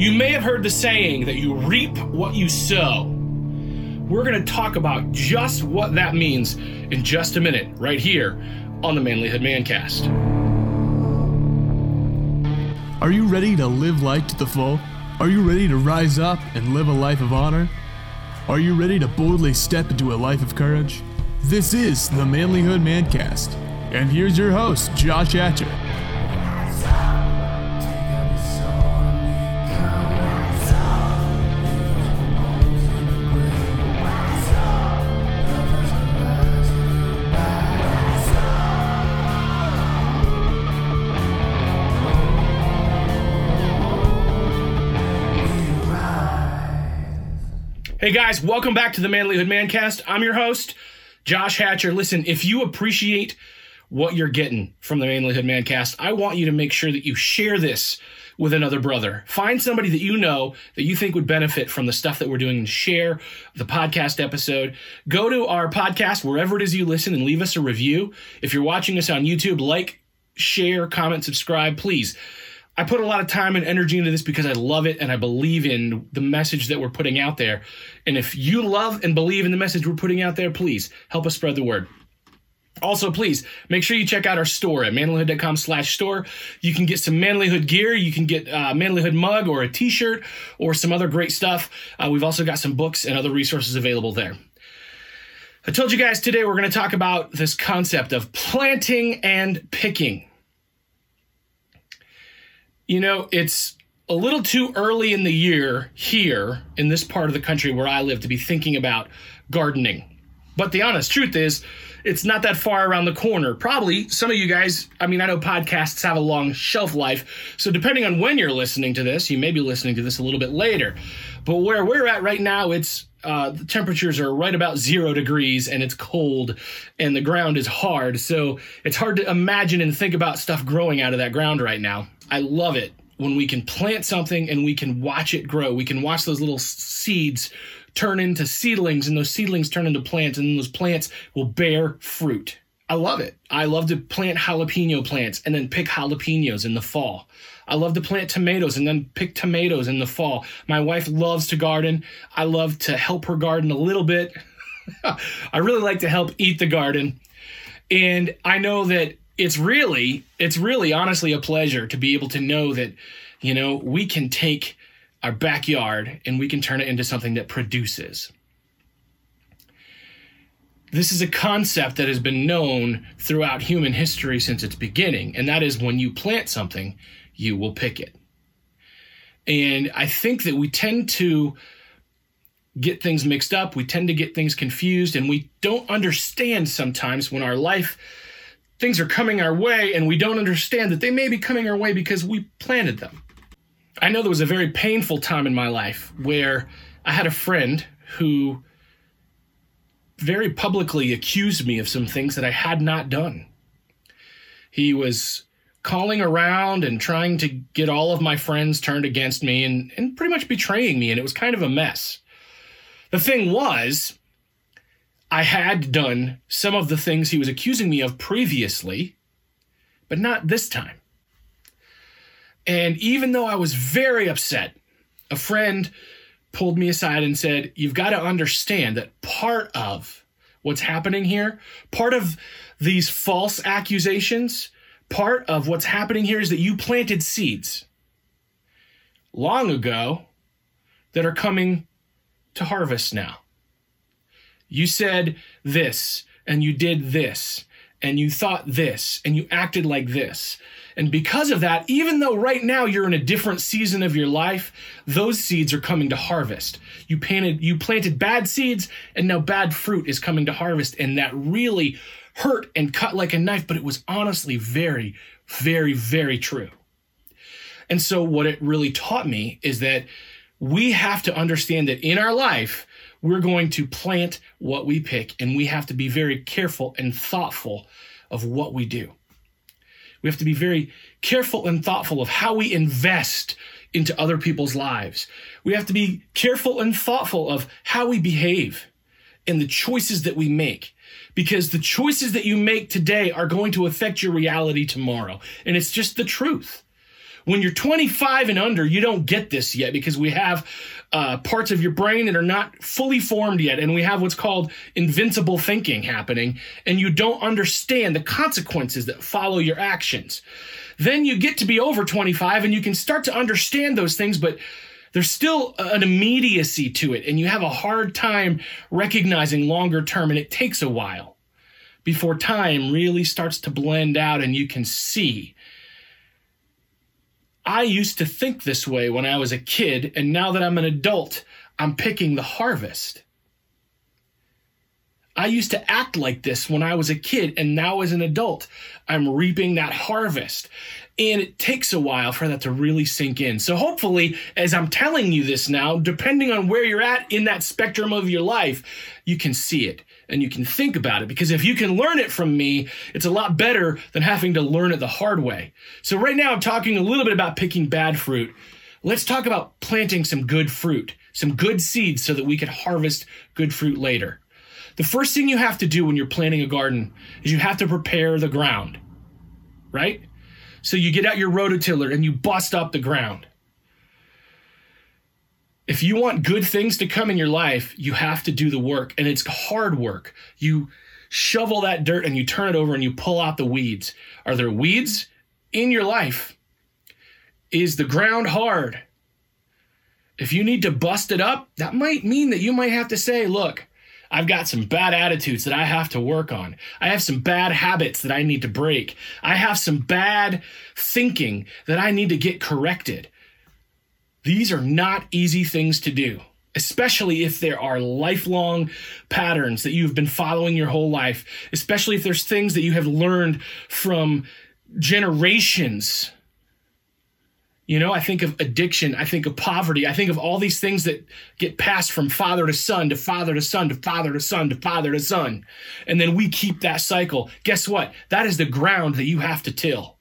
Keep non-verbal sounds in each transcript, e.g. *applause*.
You may have heard the saying that you reap what you sow. We're going to talk about just what that means in just a minute, right here on the Manlyhood Mancast. Are you ready to live life to the full? Are you ready to rise up and live a life of honor? Are you ready to boldly step into a life of courage? This is the Manlyhood Mancast. And here's your host, Josh Hatcher. Hey guys, welcome back to the Manlyhood Mancast. I'm your host, Josh Hatcher. Listen, if you appreciate what you're getting from the Manlyhood Mancast, I want you to make sure that you share this with another brother. Find somebody that you know that you think would benefit from the stuff that we're doing and share the podcast episode. Go to our podcast, wherever it is you listen, and leave us a review. If you're watching us on YouTube, like, share, comment, subscribe, please. I put a lot of time and energy into this because I love it and I believe in the message that we're putting out there. And if you love and believe in the message we're putting out there, please help us spread the word. Also, please make sure you check out our store at manlyhood.com slash store. You can get some manlyhood gear. You can get a manlyhood mug or a t-shirt or some other great stuff. Uh, we've also got some books and other resources available there. I told you guys today we're going to talk about this concept of planting and picking. You know, it's a little too early in the year here in this part of the country where I live to be thinking about gardening. But the honest truth is, it's not that far around the corner. Probably some of you guys, I mean, I know podcasts have a long shelf life. So depending on when you're listening to this, you may be listening to this a little bit later. But where we're at right now, it's uh, the temperatures are right about zero degrees and it's cold and the ground is hard. So it's hard to imagine and think about stuff growing out of that ground right now. I love it when we can plant something and we can watch it grow. We can watch those little seeds turn into seedlings and those seedlings turn into plants and those plants will bear fruit. I love it. I love to plant jalapeno plants and then pick jalapenos in the fall. I love to plant tomatoes and then pick tomatoes in the fall. My wife loves to garden. I love to help her garden a little bit. *laughs* I really like to help eat the garden. And I know that it's really it's really honestly a pleasure to be able to know that you know we can take our backyard and we can turn it into something that produces. This is a concept that has been known throughout human history since its beginning and that is when you plant something you will pick it. And i think that we tend to get things mixed up we tend to get things confused and we don't understand sometimes when our life things are coming our way and we don't understand that they may be coming our way because we planted them. I know there was a very painful time in my life where I had a friend who very publicly accused me of some things that I had not done. He was calling around and trying to get all of my friends turned against me and, and pretty much betraying me, and it was kind of a mess. The thing was, I had done some of the things he was accusing me of previously, but not this time. And even though I was very upset, a friend pulled me aside and said, You've got to understand that part of what's happening here, part of these false accusations, part of what's happening here is that you planted seeds long ago that are coming to harvest now. You said this, and you did this, and you thought this, and you acted like this. And because of that, even though right now you're in a different season of your life, those seeds are coming to harvest. You planted you planted bad seeds and now bad fruit is coming to harvest and that really hurt and cut like a knife, but it was honestly very very very true. And so what it really taught me is that we have to understand that in our life we're going to plant what we pick, and we have to be very careful and thoughtful of what we do. We have to be very careful and thoughtful of how we invest into other people's lives. We have to be careful and thoughtful of how we behave and the choices that we make because the choices that you make today are going to affect your reality tomorrow. And it's just the truth. When you're 25 and under, you don't get this yet because we have uh, parts of your brain that are not fully formed yet, and we have what's called invincible thinking happening, and you don't understand the consequences that follow your actions. Then you get to be over 25 and you can start to understand those things, but there's still an immediacy to it, and you have a hard time recognizing longer term, and it takes a while before time really starts to blend out and you can see. I used to think this way when I was a kid, and now that I'm an adult, I'm picking the harvest. I used to act like this when I was a kid, and now as an adult, I'm reaping that harvest. And it takes a while for that to really sink in. So, hopefully, as I'm telling you this now, depending on where you're at in that spectrum of your life, you can see it and you can think about it. Because if you can learn it from me, it's a lot better than having to learn it the hard way. So, right now, I'm talking a little bit about picking bad fruit. Let's talk about planting some good fruit, some good seeds, so that we can harvest good fruit later. The first thing you have to do when you're planting a garden is you have to prepare the ground, right? So you get out your rototiller and you bust up the ground. If you want good things to come in your life, you have to do the work, and it's hard work. You shovel that dirt and you turn it over and you pull out the weeds. Are there weeds in your life? Is the ground hard? If you need to bust it up, that might mean that you might have to say, look, I've got some bad attitudes that I have to work on. I have some bad habits that I need to break. I have some bad thinking that I need to get corrected. These are not easy things to do, especially if there are lifelong patterns that you've been following your whole life, especially if there's things that you have learned from generations you know, I think of addiction, I think of poverty, I think of all these things that get passed from father to son to father to son to father to son to father to son. And then we keep that cycle. Guess what? That is the ground that you have to till.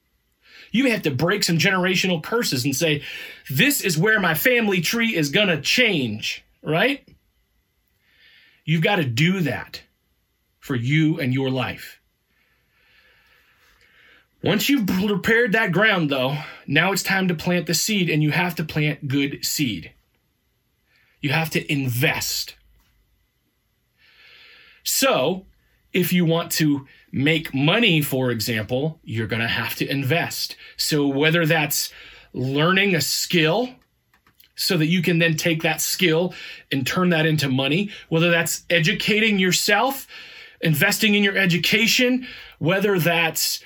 You have to break some generational curses and say, this is where my family tree is going to change, right? You've got to do that for you and your life. Once you've prepared that ground, though, now it's time to plant the seed, and you have to plant good seed. You have to invest. So, if you want to make money, for example, you're going to have to invest. So, whether that's learning a skill so that you can then take that skill and turn that into money, whether that's educating yourself, investing in your education, whether that's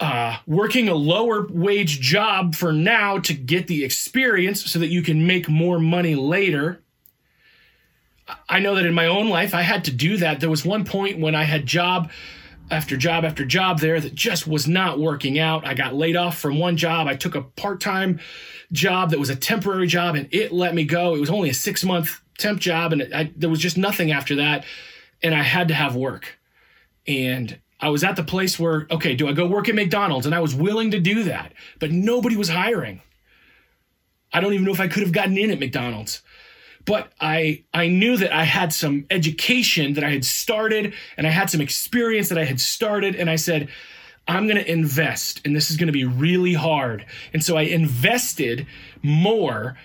uh, working a lower wage job for now to get the experience so that you can make more money later. I know that in my own life, I had to do that. There was one point when I had job after job after job there that just was not working out. I got laid off from one job. I took a part time job that was a temporary job and it let me go. It was only a six month temp job and I, there was just nothing after that. And I had to have work. And I was at the place where, okay, do I go work at McDonald's? And I was willing to do that, but nobody was hiring. I don't even know if I could have gotten in at McDonald's. But I I knew that I had some education that I had started and I had some experience that I had started and I said I'm going to invest and this is going to be really hard. And so I invested more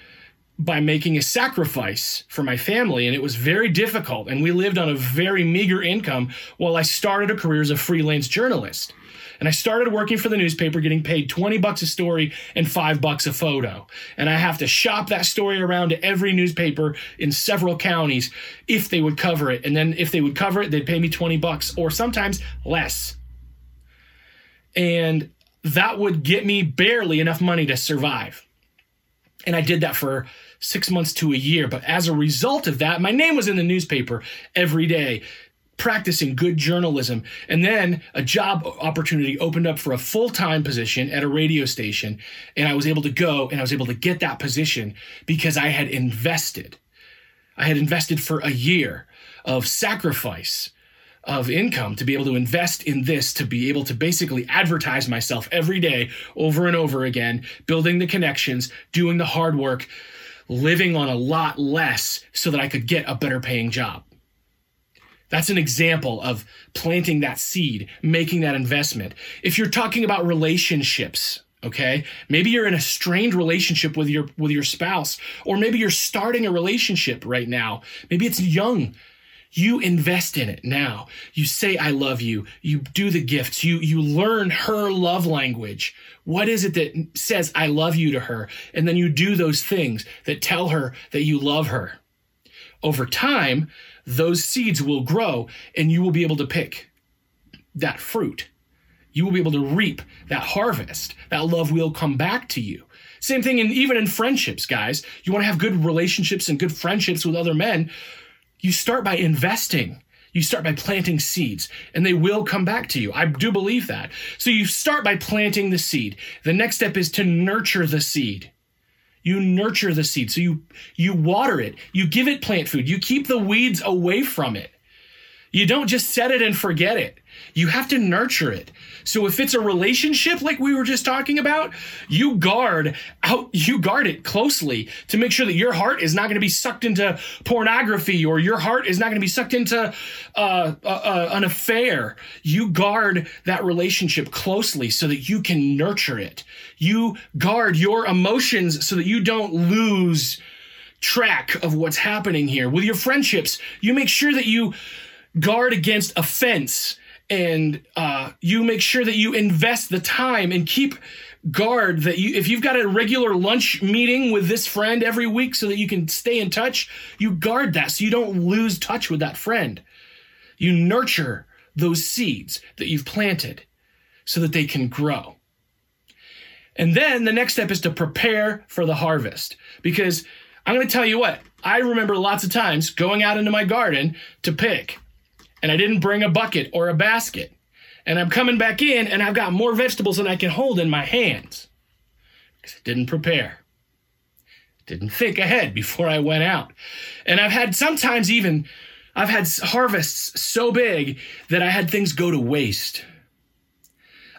by making a sacrifice for my family and it was very difficult and we lived on a very meager income while I started a career as a freelance journalist. And I started working for the newspaper getting paid 20 bucks a story and 5 bucks a photo. And I have to shop that story around to every newspaper in several counties if they would cover it. And then if they would cover it, they'd pay me 20 bucks or sometimes less. And that would get me barely enough money to survive. And I did that for six months to a year. But as a result of that, my name was in the newspaper every day practicing good journalism. And then a job opportunity opened up for a full time position at a radio station. And I was able to go and I was able to get that position because I had invested. I had invested for a year of sacrifice of income to be able to invest in this, to be able to basically advertise myself every day over and over again, building the connections, doing the hard work living on a lot less so that I could get a better paying job. That's an example of planting that seed, making that investment. If you're talking about relationships, okay maybe you're in a strained relationship with your with your spouse or maybe you're starting a relationship right now. Maybe it's young. You invest in it now. You say i love you. You do the gifts. You you learn her love language. What is it that says i love you to her? And then you do those things that tell her that you love her. Over time those seeds will grow and you will be able to pick that fruit you will be able to reap that harvest. That love will come back to you. Same thing in even in friendships, guys. You want to have good relationships and good friendships with other men. You start by investing. You start by planting seeds and they will come back to you. I do believe that. So you start by planting the seed. The next step is to nurture the seed. You nurture the seed. So you you water it. You give it plant food. You keep the weeds away from it. You don't just set it and forget it. You have to nurture it. So if it's a relationship like we were just talking about, you guard out you guard it closely to make sure that your heart is not going to be sucked into pornography or your heart is not going to be sucked into uh, uh, uh, an affair. You guard that relationship closely so that you can nurture it. You guard your emotions so that you don't lose track of what's happening here. With your friendships, you make sure that you guard against offense. And uh, you make sure that you invest the time and keep guard that you if you've got a regular lunch meeting with this friend every week so that you can stay in touch you guard that so you don't lose touch with that friend. You nurture those seeds that you've planted so that they can grow. And then the next step is to prepare for the harvest. Because i'm going to tell you what i remember lots of times going out into my garden to pick and I didn't bring a bucket or a basket. And I'm coming back in and I've got more vegetables than I can hold in my hands because I didn't prepare. Didn't think ahead before I went out. And I've had sometimes even, I've had harvests so big that I had things go to waste.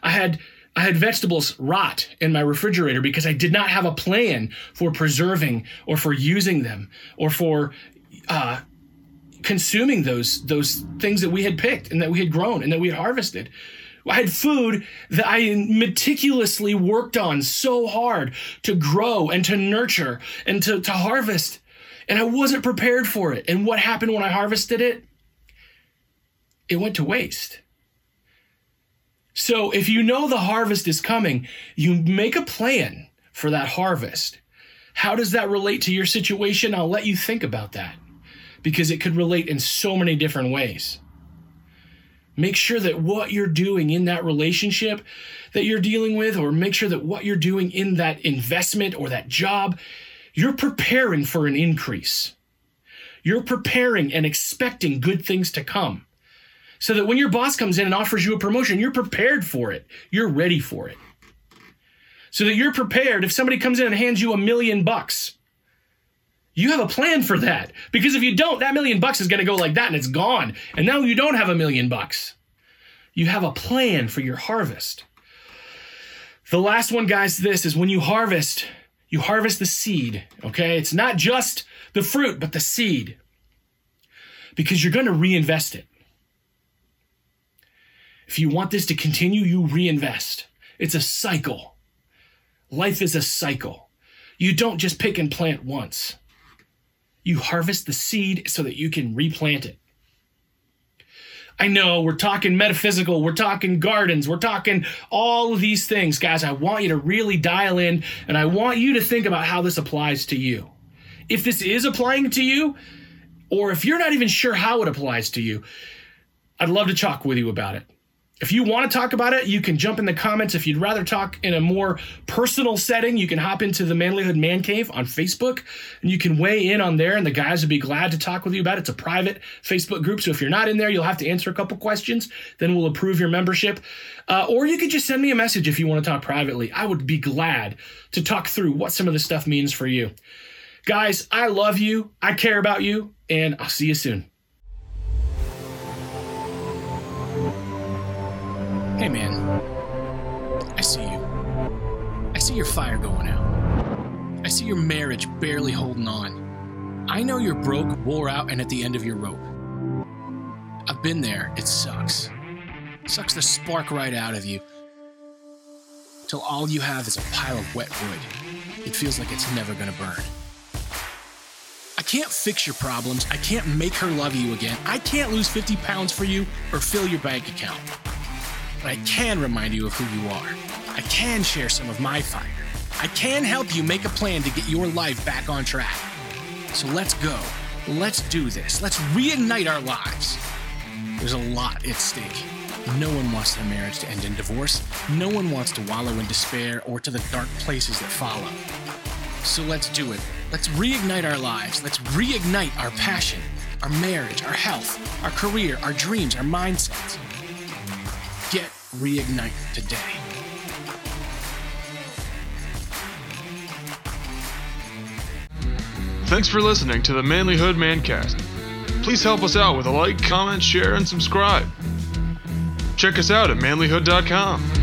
I had I had vegetables rot in my refrigerator because I did not have a plan for preserving or for using them or for uh, consuming those those things that we had picked and that we had grown and that we had harvested. I had food that I meticulously worked on so hard to grow and to nurture and to, to harvest. And I wasn't prepared for it. And what happened when I harvested it? It went to waste. So if you know the harvest is coming, you make a plan for that harvest. How does that relate to your situation? I'll let you think about that because it could relate in so many different ways. Make sure that what you're doing in that relationship that you're dealing with, or make sure that what you're doing in that investment or that job, you're preparing for an increase. You're preparing and expecting good things to come. So that when your boss comes in and offers you a promotion, you're prepared for it. You're ready for it. So that you're prepared if somebody comes in and hands you a million bucks you have a plan for that. Because if you don't, that million bucks is going to go like that and it's gone. And now you don't have a million bucks. You have a plan for your harvest. The last one, guys, this is when you harvest, you harvest the seed, okay? It's not just the fruit, but the seed. Because you're going to reinvest it. If you want this to continue, you reinvest. It's a cycle. Life is a cycle. You don't just pick and plant once you harvest the seed so that you can replant it. I know we're talking metaphysical, we're talking gardens, we're talking all of these things. Guys, I want you to really dial in and I want you to think about how this applies to you. If this is applying to you, or if you're not even sure how it applies to you, I'd love to talk with you about it. If you want to talk about it, you can jump in the comments. If you'd rather talk in a more personal setting, you can hop into the Manlyhood Man Cave on Facebook and you can weigh in on there, and the guys would be glad to talk with you about it. It's a private Facebook group, so if you're not in there, you'll have to answer a couple questions. Then we'll approve your membership. Uh, or you could just send me a message if you want to talk privately. I would be glad to talk through what some of this stuff means for you. Guys, I love you, I care about you, and I'll see you soon. Hey man, I see you. I see your fire going out. I see your marriage barely holding on. I know you're broke, wore out, and at the end of your rope. I've been there. It sucks. Sucks the spark right out of you. till all you have is a pile of wet wood. It feels like it's never gonna burn. I can't fix your problems. I can't make her love you again. I can't lose 50 pounds for you or fill your bank account. But I can remind you of who you are. I can share some of my fire. I can help you make a plan to get your life back on track. So let's go. Let's do this. Let's reignite our lives. There's a lot at stake. No one wants their marriage to end in divorce. No one wants to wallow in despair or to the dark places that follow. So let's do it. Let's reignite our lives. Let's reignite our passion, our marriage, our health, our career, our dreams, our mindsets. Reignite today. Thanks for listening to the Manlyhood Mancast. Please help us out with a like, comment, share, and subscribe. Check us out at manlyhood.com.